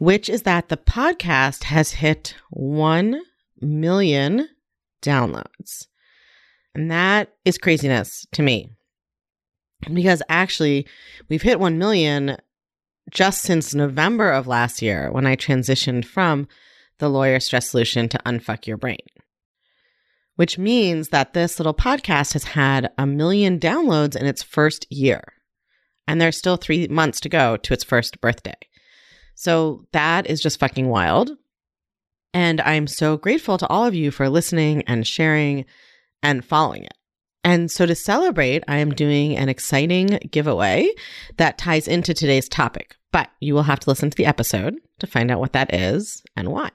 which is that the podcast has hit 1 million downloads. And that is craziness to me. Because actually, we've hit 1 million just since November of last year when I transitioned from the lawyer stress solution to unfuck your brain. Which means that this little podcast has had a million downloads in its first year and there's still three months to go to its first birthday. So that is just fucking wild. And I'm so grateful to all of you for listening and sharing and following it. And so to celebrate, I am doing an exciting giveaway that ties into today's topic, but you will have to listen to the episode to find out what that is and why.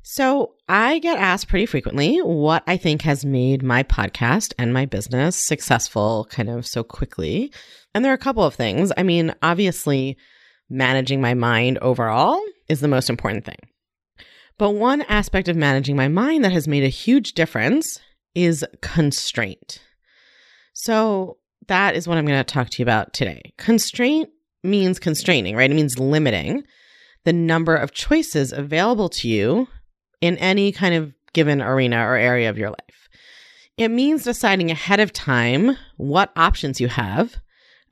So, I get asked pretty frequently what I think has made my podcast and my business successful kind of so quickly. And there are a couple of things. I mean, obviously, managing my mind overall is the most important thing. But one aspect of managing my mind that has made a huge difference is constraint. So, that is what I'm going to talk to you about today. Constraint means constraining, right? It means limiting the number of choices available to you in any kind of given arena or area of your life. It means deciding ahead of time what options you have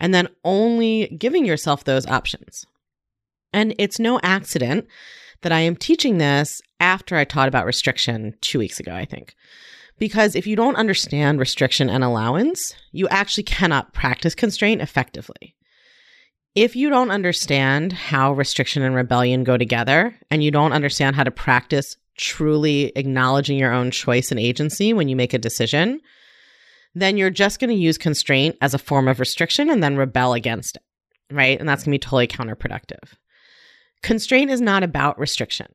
and then only giving yourself those options. And it's no accident that I am teaching this after I taught about restriction two weeks ago, I think. Because if you don't understand restriction and allowance, you actually cannot practice constraint effectively. If you don't understand how restriction and rebellion go together, and you don't understand how to practice truly acknowledging your own choice and agency when you make a decision, then you're just going to use constraint as a form of restriction and then rebel against it, right? And that's going to be totally counterproductive. Constraint is not about restriction.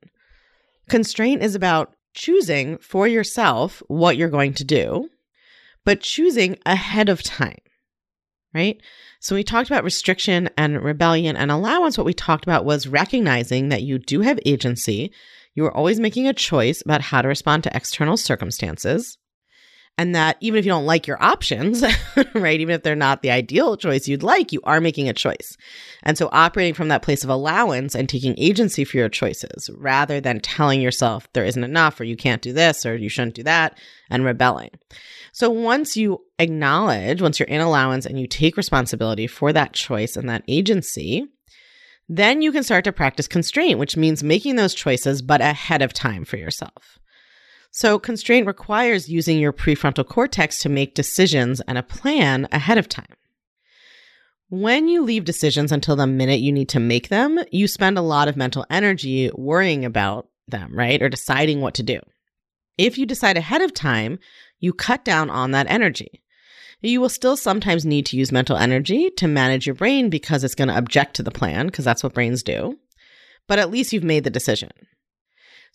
Constraint is about choosing for yourself what you're going to do, but choosing ahead of time, right? So, we talked about restriction and rebellion and allowance. What we talked about was recognizing that you do have agency you are always making a choice about how to respond to external circumstances. And that even if you don't like your options, right, even if they're not the ideal choice you'd like, you are making a choice. And so operating from that place of allowance and taking agency for your choices rather than telling yourself there isn't enough or you can't do this or you shouldn't do that and rebelling. So once you acknowledge, once you're in allowance and you take responsibility for that choice and that agency, then you can start to practice constraint, which means making those choices, but ahead of time for yourself. So, constraint requires using your prefrontal cortex to make decisions and a plan ahead of time. When you leave decisions until the minute you need to make them, you spend a lot of mental energy worrying about them, right? Or deciding what to do. If you decide ahead of time, you cut down on that energy. You will still sometimes need to use mental energy to manage your brain because it's going to object to the plan, because that's what brains do. But at least you've made the decision.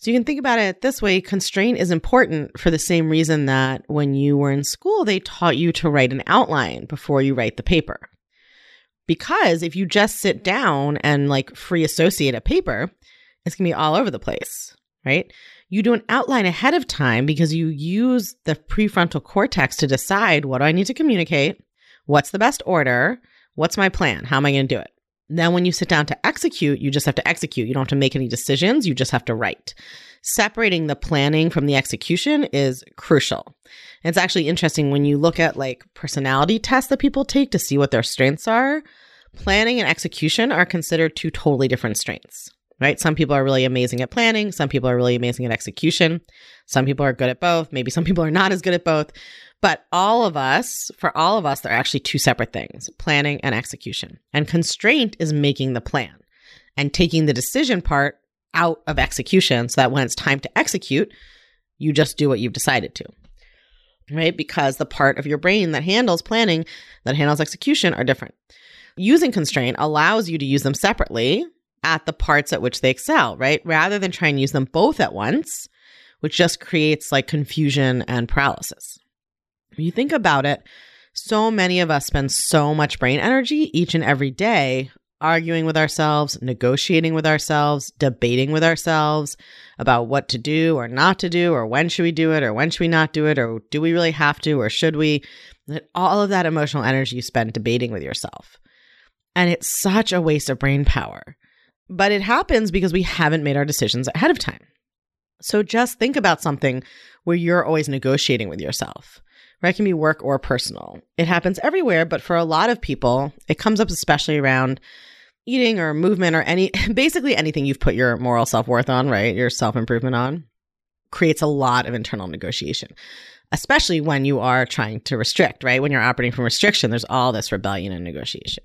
So you can think about it this way constraint is important for the same reason that when you were in school, they taught you to write an outline before you write the paper. Because if you just sit down and like free associate a paper, it's to be all over the place, right? You do an outline ahead of time because you use the prefrontal cortex to decide what do I need to communicate? What's the best order? What's my plan? How am I to do it? Then when you sit down to execute, you just have to execute. You don't have to make any decisions. You just have to write. Separating the planning from the execution is crucial. It's actually interesting when you look at like personality tests that people take to see what their strengths are. Planning and execution are considered two totally different strengths right? Some people are really amazing at planning. Some people are really amazing at execution. Some people are good at both. Maybe some people are not as good at both. But all of us, for all of us, they're actually two separate things planning and execution. And constraint is making the plan and taking the decision part out of execution so that when it's time to execute, you just do what you've decided to. Right? Because the part of your brain that handles planning, that handles execution are different. Using constraint allows you to use them separately at the parts at which they excel, right? Rather than try and use them both at once, which just creates like confusion and paralysis. You think about it, so many of us spend so much brain energy each and every day arguing with ourselves, negotiating with ourselves, debating with ourselves about what to do or not to do, or when should we do it, or when should we not do it, or do we really have to, or should we? All of that emotional energy you spend debating with yourself. And it's such a waste of brain power. But it happens because we haven't made our decisions ahead of time. So just think about something where you're always negotiating with yourself. Right? It can be work or personal. It happens everywhere, but for a lot of people, it comes up especially around eating or movement or any basically anything you've put your moral self-worth on, right? Your self-improvement on creates a lot of internal negotiation. Especially when you are trying to restrict, right? When you're operating from restriction, there's all this rebellion and negotiation.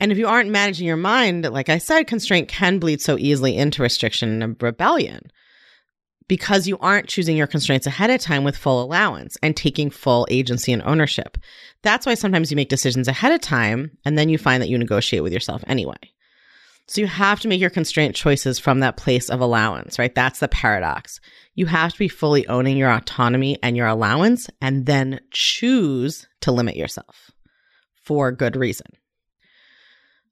And if you aren't managing your mind, like I said, constraint can bleed so easily into restriction and rebellion because you aren't choosing your constraints ahead of time with full allowance and taking full agency and ownership. That's why sometimes you make decisions ahead of time and then you find that you negotiate with yourself anyway. So you have to make your constraint choices from that place of allowance, right? That's the paradox. You have to be fully owning your autonomy and your allowance and then choose to limit yourself for good reason.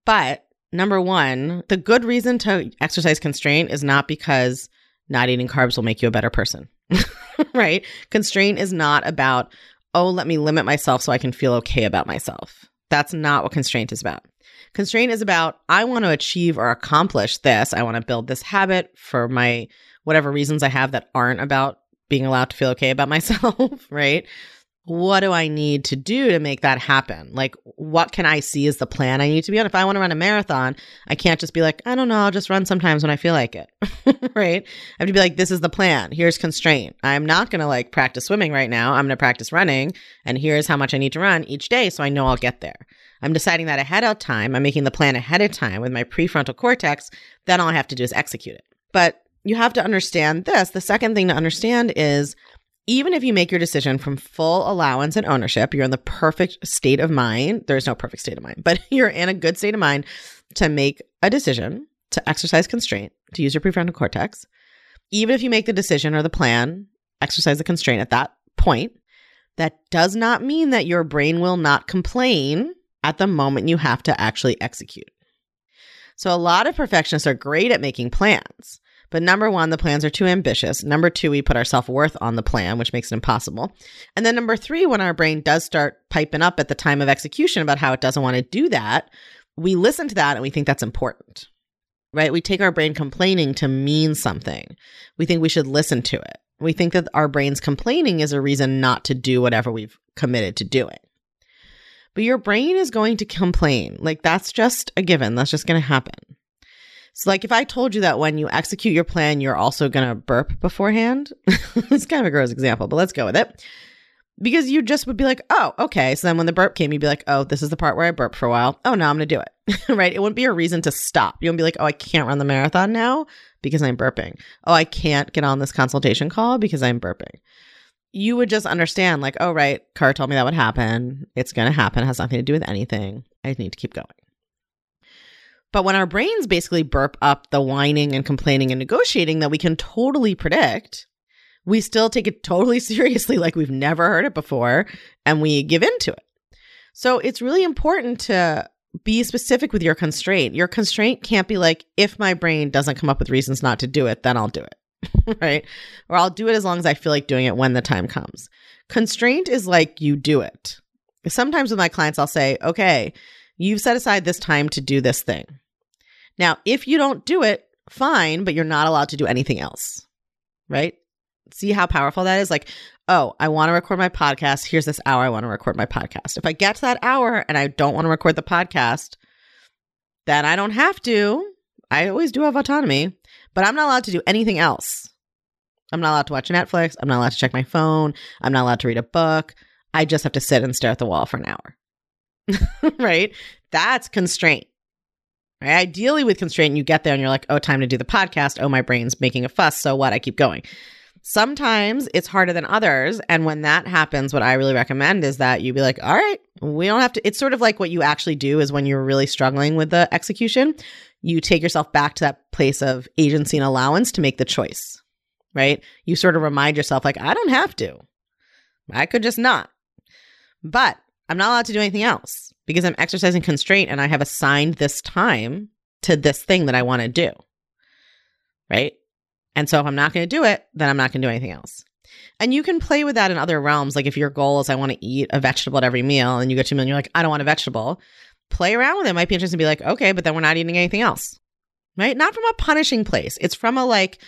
But number one, the good reason to exercise constraint is not because not eating carbs will make you a better person, right? Constraint is not about, oh, let me limit myself so I can feel okay about myself. That's not what constraint is about. Constraint is about, I want to achieve or accomplish this. I want to build this habit for my whatever reasons I have that aren't about being allowed to feel okay about myself, right? What do I need to do to make that happen? Like, what can I see as the plan I need to be on? If I want to run a marathon, I can't just be like, I don't know, I'll just run sometimes when I feel like it. right? I have to be like, this is the plan. Here's constraint. I'm not going to like practice swimming right now. I'm going to practice running. And here's how much I need to run each day so I know I'll get there. I'm deciding that ahead of time. I'm making the plan ahead of time with my prefrontal cortex. Then all I have to do is execute it. But you have to understand this. The second thing to understand is even if you make your decision from full allowance and ownership, you're in the perfect state of mind. There's no perfect state of mind, but you're in a good state of mind to make a decision, to exercise constraint, to use your prefrontal cortex. Even if you make the decision or the plan, exercise the constraint at that point, that does not mean that your brain will not complain at the moment you have to actually execute. So, a lot of perfectionists are great at making plans. But number one, the plans are too ambitious. Number two, we put our self worth on the plan, which makes it impossible. And then number three, when our brain does start piping up at the time of execution about how it doesn't want to do that, we listen to that and we think that's important, right? We take our brain complaining to mean something. We think we should listen to it. We think that our brain's complaining is a reason not to do whatever we've committed to doing. But your brain is going to complain. Like that's just a given. That's just going to happen. So, like, if I told you that when you execute your plan, you're also going to burp beforehand, it's kind of a gross example, but let's go with it. Because you just would be like, oh, okay. So then when the burp came, you'd be like, oh, this is the part where I burp for a while. Oh, no, I'm going to do it. right? It wouldn't be a reason to stop. You wouldn't be like, oh, I can't run the marathon now because I'm burping. Oh, I can't get on this consultation call because I'm burping. You would just understand, like, oh, right, Car told me that would happen. It's going to happen. It has nothing to do with anything. I need to keep going. But when our brains basically burp up the whining and complaining and negotiating that we can totally predict, we still take it totally seriously like we've never heard it before and we give into it. So it's really important to be specific with your constraint. Your constraint can't be like, if my brain doesn't come up with reasons not to do it, then I'll do it. right? Or I'll do it as long as I feel like doing it when the time comes. Constraint is like you do it. Sometimes with my clients, I'll say, okay, you've set aside this time to do this thing. Now, if you don't do it, fine, but you're not allowed to do anything else. Right? See how powerful that is? Like, oh, I want to record my podcast. Here's this hour I want to record my podcast. If I get to that hour and I don't want to record the podcast, then I don't have to. I always do have autonomy, but I'm not allowed to do anything else. I'm not allowed to watch Netflix. I'm not allowed to check my phone. I'm not allowed to read a book. I just have to sit and stare at the wall for an hour. right? That's constraint. Right? Ideally, with constraint, you get there and you're like, oh, time to do the podcast. Oh, my brain's making a fuss. So what? I keep going. Sometimes it's harder than others. And when that happens, what I really recommend is that you be like, all right, we don't have to. It's sort of like what you actually do is when you're really struggling with the execution. you take yourself back to that place of agency and allowance to make the choice, right? You sort of remind yourself, like, I don't have to. I could just not. But I'm not allowed to do anything else because I'm exercising constraint and I have assigned this time to this thing that I want to do. Right. And so if I'm not going to do it, then I'm not going to do anything else. And you can play with that in other realms. Like if your goal is I want to eat a vegetable at every meal and you get to a meal and you're like, I don't want a vegetable, play around with it. it. Might be interesting to be like, okay, but then we're not eating anything else. Right? Not from a punishing place. It's from a like,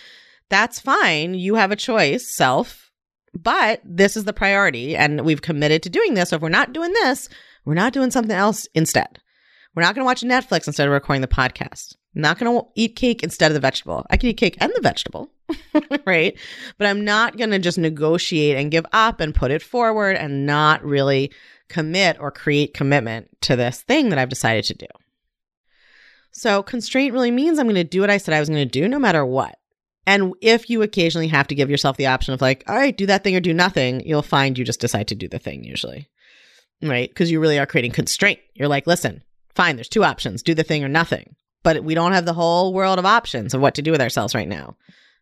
that's fine. You have a choice, self, but this is the priority. And we've committed to doing this. So if we're not doing this, we're not doing something else instead. We're not going to watch Netflix instead of recording the podcast. I'm not going to eat cake instead of the vegetable. I can eat cake and the vegetable, right? But I'm not going to just negotiate and give up and put it forward and not really commit or create commitment to this thing that I've decided to do. So, constraint really means I'm going to do what I said I was going to do no matter what. And if you occasionally have to give yourself the option of like, all right, do that thing or do nothing, you'll find you just decide to do the thing usually, right? Because you really are creating constraint. You're like, listen, fine, there's two options do the thing or nothing. But we don't have the whole world of options of what to do with ourselves right now.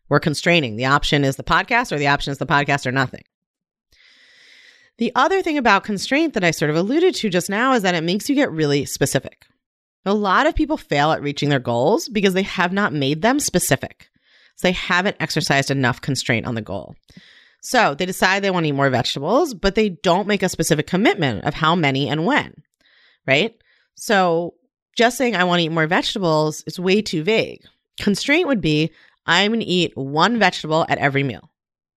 We're constraining. The option is the podcast, or the option is the podcast or nothing. The other thing about constraint that I sort of alluded to just now is that it makes you get really specific. A lot of people fail at reaching their goals because they have not made them specific. So they haven't exercised enough constraint on the goal. So they decide they want to eat more vegetables, but they don't make a specific commitment of how many and when, right? So just saying I want to eat more vegetables is way too vague. Constraint would be I'm going to eat one vegetable at every meal,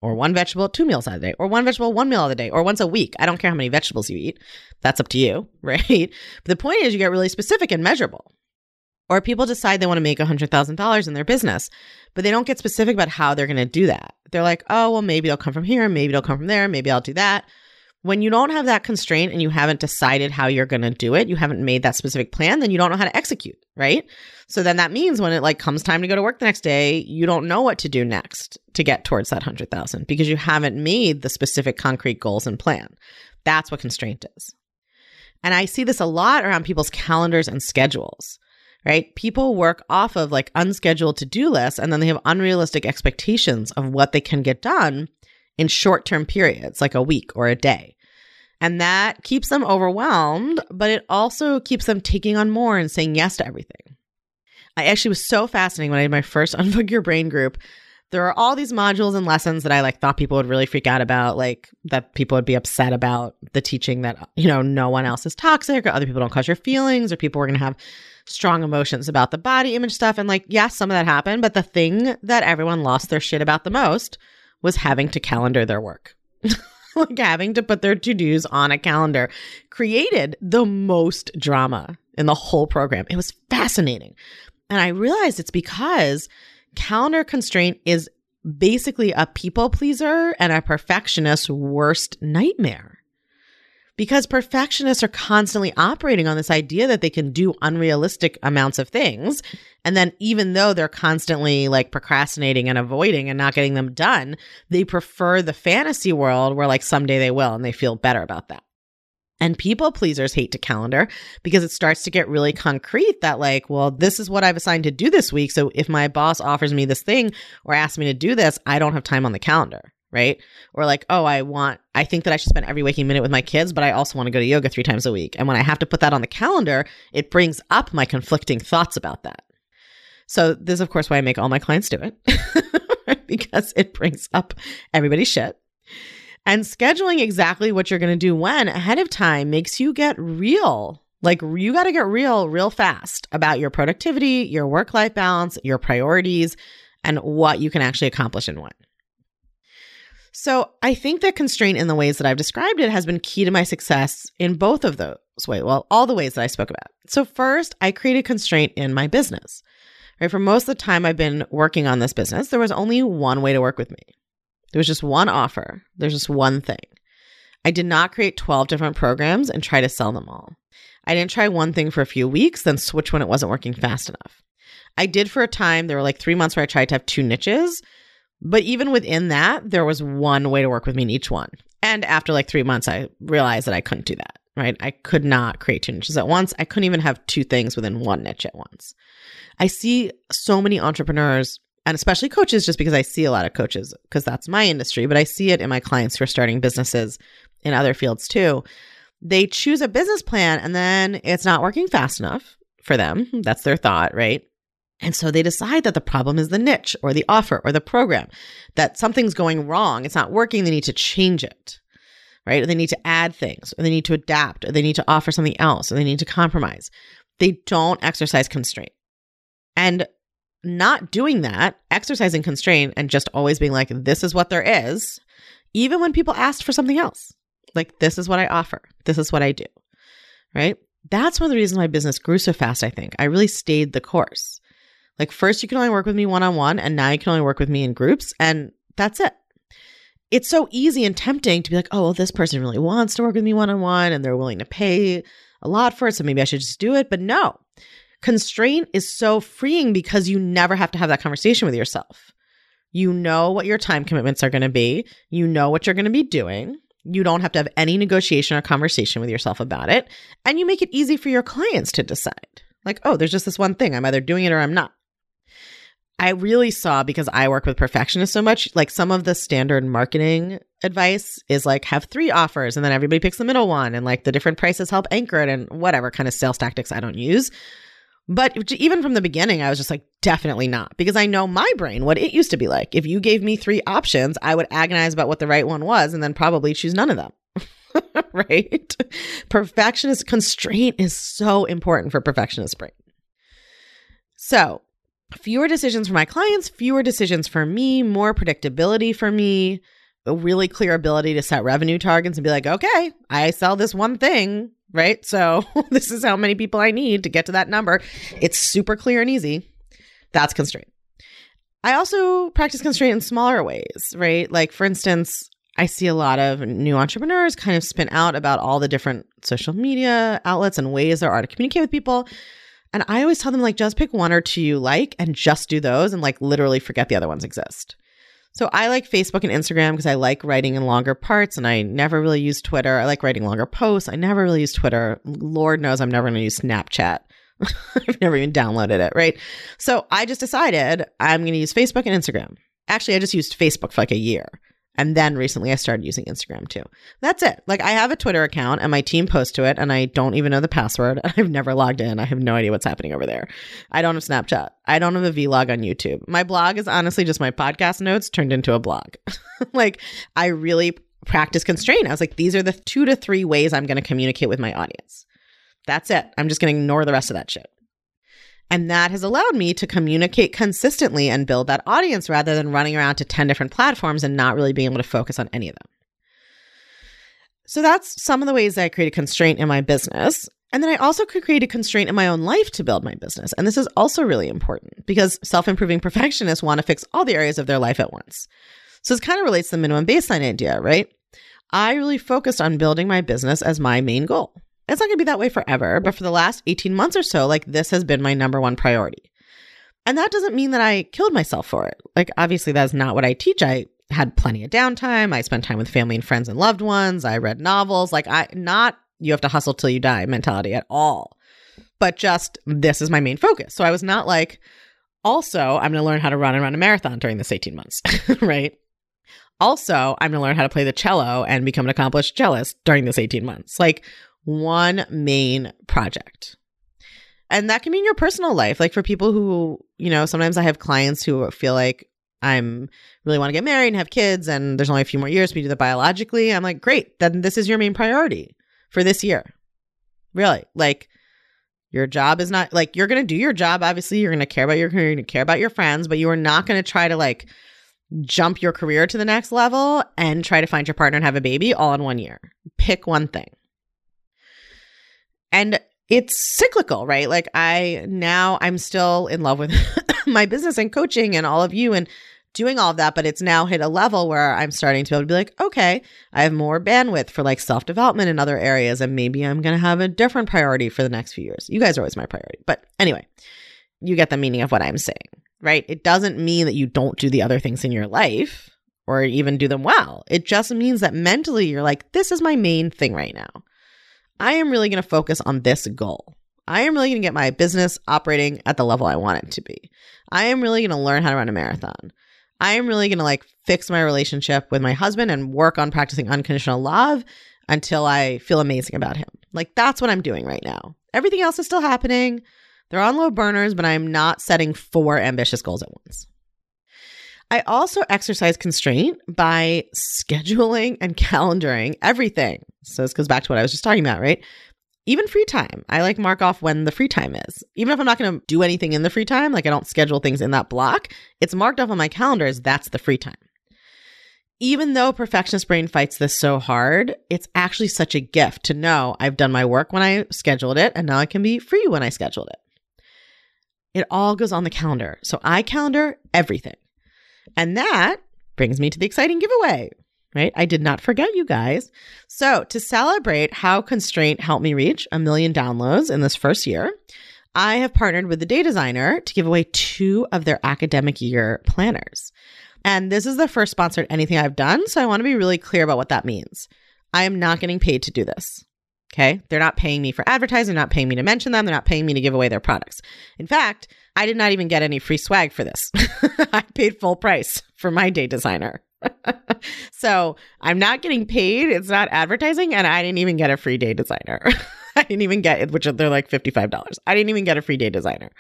or one vegetable two meals a day, or one vegetable one meal a day, or once a week. I don't care how many vegetables you eat. That's up to you, right? But the point is, you get really specific and measurable. Or people decide they want to make $100,000 in their business, but they don't get specific about how they're going to do that. They're like, oh, well, maybe it'll come from here, maybe it'll come from there, maybe I'll do that. When you don't have that constraint and you haven't decided how you're going to do it, you haven't made that specific plan, then you don't know how to execute, right? So then that means when it like comes time to go to work the next day, you don't know what to do next to get towards that 100,000 because you haven't made the specific concrete goals and plan. That's what constraint is. And I see this a lot around people's calendars and schedules, right? People work off of like unscheduled to do lists and then they have unrealistic expectations of what they can get done in short term periods, like a week or a day. And that keeps them overwhelmed, but it also keeps them taking on more and saying yes to everything. I actually was so fascinating when I did my first Unfuck Your Brain group. There are all these modules and lessons that I like thought people would really freak out about, like that people would be upset about the teaching that, you know, no one else is toxic or other people don't cause your feelings or people were going to have strong emotions about the body image stuff. And like, yes, some of that happened, but the thing that everyone lost their shit about the most was having to calendar their work. like having to put their to dos on a calendar created the most drama in the whole program. It was fascinating. And I realized it's because calendar constraint is basically a people pleaser and a perfectionist's worst nightmare because perfectionists are constantly operating on this idea that they can do unrealistic amounts of things. And then, even though they're constantly like procrastinating and avoiding and not getting them done, they prefer the fantasy world where like someday they will and they feel better about that. And people pleasers hate to calendar because it starts to get really concrete that, like, well, this is what I've assigned to do this week. So if my boss offers me this thing or asks me to do this, I don't have time on the calendar right? Or like, oh, I want, I think that I should spend every waking minute with my kids, but I also want to go to yoga three times a week. And when I have to put that on the calendar, it brings up my conflicting thoughts about that. So this is, of course, why I make all my clients do it because it brings up everybody's shit. And scheduling exactly what you're going to do when ahead of time makes you get real. Like you got to get real, real fast about your productivity, your work life balance, your priorities, and what you can actually accomplish and when. So I think that constraint in the ways that I've described it has been key to my success in both of those ways. Well, all the ways that I spoke about. So first, I created constraint in my business. Right? For most of the time I've been working on this business, there was only one way to work with me. There was just one offer. There's just one thing. I did not create 12 different programs and try to sell them all. I didn't try one thing for a few weeks, then switch when it wasn't working fast enough. I did for a time. There were like three months where I tried to have two niches, but even within that, there was one way to work with me in each one. And after like three months, I realized that I couldn't do that. right? I could not create two niches at once. I couldn't even have two things within one niche at once. I see so many entrepreneurs and especially coaches, just because I see a lot of coaches because that's my industry, but I see it in my clients who are starting businesses in other fields too. They choose a business plan and then it's not working fast enough for them. That's their thought, right? And so they decide that the problem is the niche or the offer or the program, that something's going wrong. It's not working. They need to change it, right? Or they need to add things or they need to adapt or they need to offer something else or they need to compromise. They don't exercise constraint. And not doing that, exercising constraint and just always being like, this is what there is, even when people asked for something else, like, this is what I offer, this is what I do, right? That's one of the reasons my business grew so fast, I think. I really stayed the course. Like, first, you can only work with me one on one, and now you can only work with me in groups, and that's it. It's so easy and tempting to be like, oh, well, this person really wants to work with me one on one, and they're willing to pay a lot for it, so maybe I should just do it. But no, constraint is so freeing because you never have to have that conversation with yourself. You know what your time commitments are going to be, you know what you're going to be doing. You don't have to have any negotiation or conversation with yourself about it. And you make it easy for your clients to decide. Like, oh, there's just this one thing. I'm either doing it or I'm not. I really saw because I work with perfectionists so much, like some of the standard marketing advice is like have three offers and then everybody picks the middle one and like the different prices help anchor it and whatever kind of sales tactics I don't use. But even from the beginning, I was just like, definitely not. Because I know my brain, what it used to be like. If you gave me three options, I would agonize about what the right one was and then probably choose none of them. right? Perfectionist constraint is so important for perfectionist brain. So, fewer decisions for my clients, fewer decisions for me, more predictability for me, a really clear ability to set revenue targets and be like, okay, I sell this one thing right? So this is how many people I need to get to that number. It's super clear and easy. That's constraint. I also practice constraint in smaller ways, right? Like, for instance, I see a lot of new entrepreneurs kind of spin out about all the different social media outlets and ways there are to communicate with people. And I always tell them, like, just pick one or two you like and just do those and, like, literally forget the other ones exist. So I like Facebook and Instagram because I like writing in longer parts and I never really use Twitter. I like writing longer posts. I never really use Twitter. Lord knows I'm never going to use Snapchat. I've never even downloaded it, right? So I just decided I'm going to use Facebook and Instagram. Actually, I just used Facebook for like a year. And then recently I started using Instagram too. That's it. Like I have a Twitter account and my team posts to it and I don't even know the password. I've never logged in. I have no idea what's happening over there. I don't have Snapchat. I don't have a vlog on YouTube. My blog is honestly just my podcast notes turned into a blog. like I really practice constraint. I was like, these are the two to three ways I'm going to communicate with my audience. That's it. I'm just going to ignore the rest of that shit. And that has allowed me to communicate consistently and build that audience rather than running around to 10 different platforms and not really being able to focus on any of them. So that's some of the ways that I create a constraint in my business. And then I also could create a constraint in my own life to build my business. And this is also really important because self improving perfectionists want to fix all the areas of their life at once. So this kind of relates to the minimum baseline idea, right? I really focused on building my business as my main goal. It's not going to be that way forever, but for the last 18 months or so, like this has been my number one priority. And that doesn't mean that I killed myself for it. Like, obviously, that's not what I teach. I had plenty of downtime. I spent time with family and friends and loved ones. I read novels. Like, I, not you have to hustle till you die mentality at all, but just this is my main focus. So I was not like, also, I'm going to learn how to run and run a marathon during this 18 months, right? Also, I'm going to learn how to play the cello and become an accomplished cellist during this 18 months. Like, one main project. And that can mean your personal life. Like for people who, you know, sometimes I have clients who feel like I'm really want to get married and have kids and there's only a few more years to do that biologically. I'm like, great, then this is your main priority for this year. Really. Like your job is not like you're gonna do your job. Obviously, you're gonna care about your career, you're gonna care about your friends, but you are not gonna try to like jump your career to the next level and try to find your partner and have a baby all in one year. Pick one thing. And it's cyclical, right? Like I now I'm still in love with my business and coaching and all of you and doing all of that, but it's now hit a level where I'm starting to be able to be like, okay, I have more bandwidth for like self development in other areas, and maybe I'm going to have a different priority for the next few years. You guys are always my priority. But anyway, you get the meaning of what I'm saying, right? It doesn't mean that you don't do the other things in your life or even do them well. It just means that mentally you're like, this is my main thing right now. I am really going to focus on this goal. I am really going to get my business operating at the level I want it to be. I am really going to learn how to run a marathon. I am really going to like fix my relationship with my husband and work on practicing unconditional love until I feel amazing about him. Like that's what I'm doing right now. Everything else is still happening. They're on low burners, but I'm not setting four ambitious goals at once. I also exercise constraint by scheduling and calendaring everything. So this goes back to what I was just talking about, right? Even free time. I like mark off when the free time is. Even if I'm not going to do anything in the free time, like I don't schedule things in that block, it's marked off on my calendar as that's the free time. Even though perfectionist brain fights this so hard, it's actually such a gift to know I've done my work when I scheduled it and now I can be free when I scheduled it. It all goes on the calendar. So I calendar everything. And that brings me to the exciting giveaway, right? I did not forget you guys. So, to celebrate how Constraint helped me reach a million downloads in this first year, I have partnered with the day designer to give away two of their academic year planners. And this is the first sponsored anything I've done. So, I want to be really clear about what that means. I am not getting paid to do this. Okay. They're not paying me for advertising, not paying me to mention them. They're not paying me to give away their products. In fact, I did not even get any free swag for this. I paid full price for my day designer. so I'm not getting paid. It's not advertising. And I didn't even get a free day designer. I didn't even get it, which they're like $55. I didn't even get a free day designer.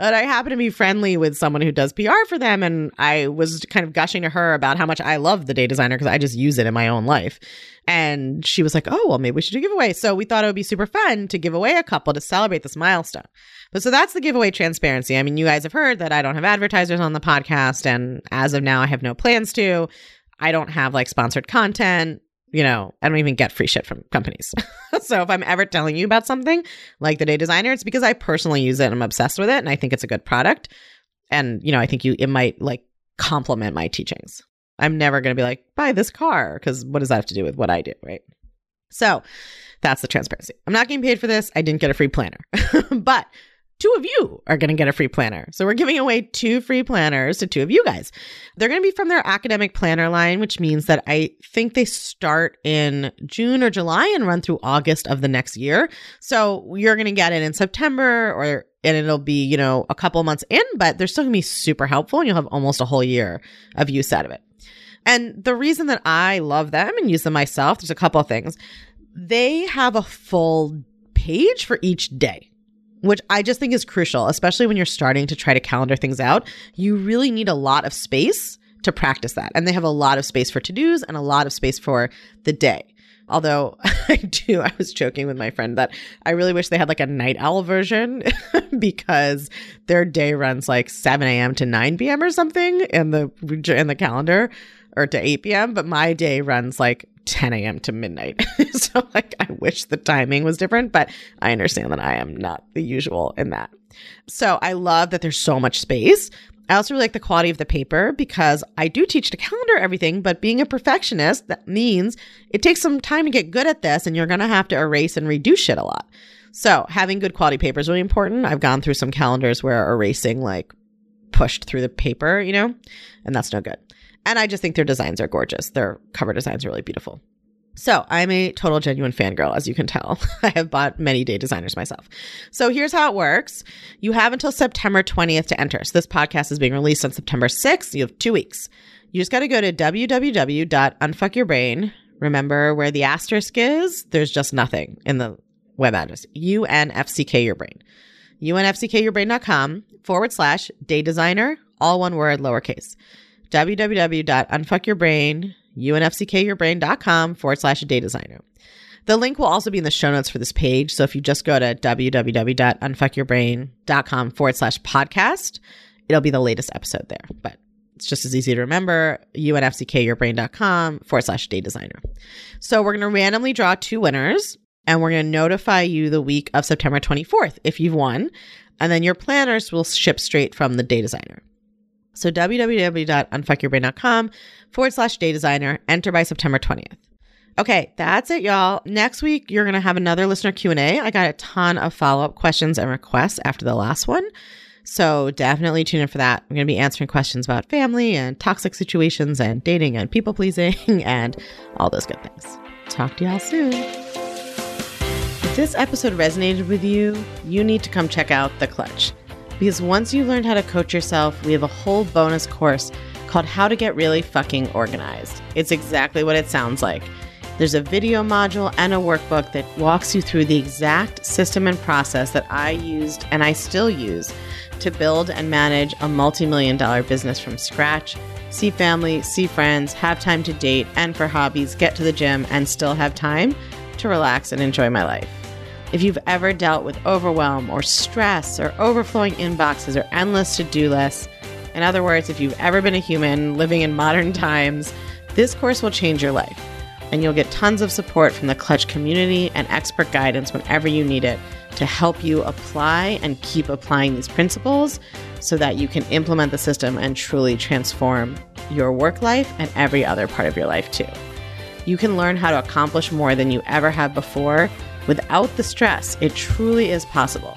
But I happen to be friendly with someone who does PR for them. And I was kind of gushing to her about how much I love the day designer because I just use it in my own life. And she was like, oh, well, maybe we should do a giveaway. So we thought it would be super fun to give away a couple to celebrate this milestone. But so that's the giveaway transparency. I mean, you guys have heard that I don't have advertisers on the podcast. And as of now, I have no plans to. I don't have like sponsored content you know, I don't even get free shit from companies. so if I'm ever telling you about something like the day designer, it's because I personally use it and I'm obsessed with it and I think it's a good product. And, you know, I think you, it might like complement my teachings. I'm never going to be like, buy this car because what does that have to do with what I do? Right. So that's the transparency. I'm not getting paid for this. I didn't get a free planner, but two of you are going to get a free planner. So we're giving away two free planners to two of you guys. They're going to be from their academic planner line, which means that I think they start in June or July and run through August of the next year. So you're going to get it in September or and it'll be, you know, a couple months in, but they're still going to be super helpful and you'll have almost a whole year of use out of it. And the reason that I love them and use them myself, there's a couple of things. They have a full page for each day which I just think is crucial, especially when you're starting to try to calendar things out. You really need a lot of space to practice that. And they have a lot of space for to dos and a lot of space for the day. Although I do, I was joking with my friend that I really wish they had like a night owl version because their day runs like 7 a.m. to 9 p.m. or something in the in the calendar or to 8 p.m. But my day runs like 10 a.m. to midnight. so, like, I wish the timing was different, but I understand that I am not the usual in that. So, I love that there's so much space. I also really like the quality of the paper because I do teach to calendar everything, but being a perfectionist, that means it takes some time to get good at this and you're going to have to erase and redo shit a lot. So, having good quality paper is really important. I've gone through some calendars where erasing like pushed through the paper, you know, and that's no good. And I just think their designs are gorgeous. Their cover designs are really beautiful. So I'm a total genuine fangirl, as you can tell. I have bought many day designers myself. So here's how it works. You have until September 20th to enter. So this podcast is being released on September 6th. You have two weeks. You just got to go to www.unfuckyourbrain. Remember where the asterisk is? There's just nothing in the web address. UNFCK your brain. UNFCKyourbrain.com forward slash day designer, all one word, lowercase www.unfuckyourbrain, unfckyourbrain.com forward slash day designer. The link will also be in the show notes for this page. So if you just go to www.unfuckyourbrain.com forward slash podcast, it'll be the latest episode there. But it's just as easy to remember unfckyourbrain.com forward slash day designer. So we're going to randomly draw two winners and we're going to notify you the week of September 24th if you've won. And then your planners will ship straight from the day designer. So www.unfuckyourbrain.com forward slash day designer. Enter by September 20th. Okay, that's it, y'all. Next week, you're going to have another listener Q&A. I got a ton of follow-up questions and requests after the last one. So definitely tune in for that. I'm going to be answering questions about family and toxic situations and dating and people pleasing and all those good things. Talk to y'all soon. If this episode resonated with you, you need to come check out The Clutch. Because once you've learned how to coach yourself, we have a whole bonus course called How to Get Really Fucking Organized. It's exactly what it sounds like. There's a video module and a workbook that walks you through the exact system and process that I used and I still use to build and manage a multi million dollar business from scratch, see family, see friends, have time to date, and for hobbies, get to the gym, and still have time to relax and enjoy my life. If you've ever dealt with overwhelm or stress or overflowing inboxes or endless to do lists, in other words, if you've ever been a human living in modern times, this course will change your life. And you'll get tons of support from the Clutch community and expert guidance whenever you need it to help you apply and keep applying these principles so that you can implement the system and truly transform your work life and every other part of your life too. You can learn how to accomplish more than you ever have before without the stress. It truly is possible.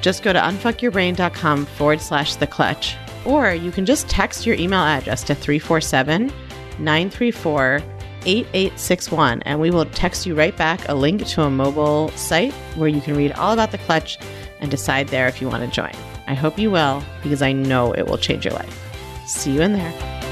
Just go to unfuckyourbrain.com forward slash the clutch, or you can just text your email address to 347 934 8861, and we will text you right back a link to a mobile site where you can read all about the clutch and decide there if you want to join. I hope you will because I know it will change your life. See you in there.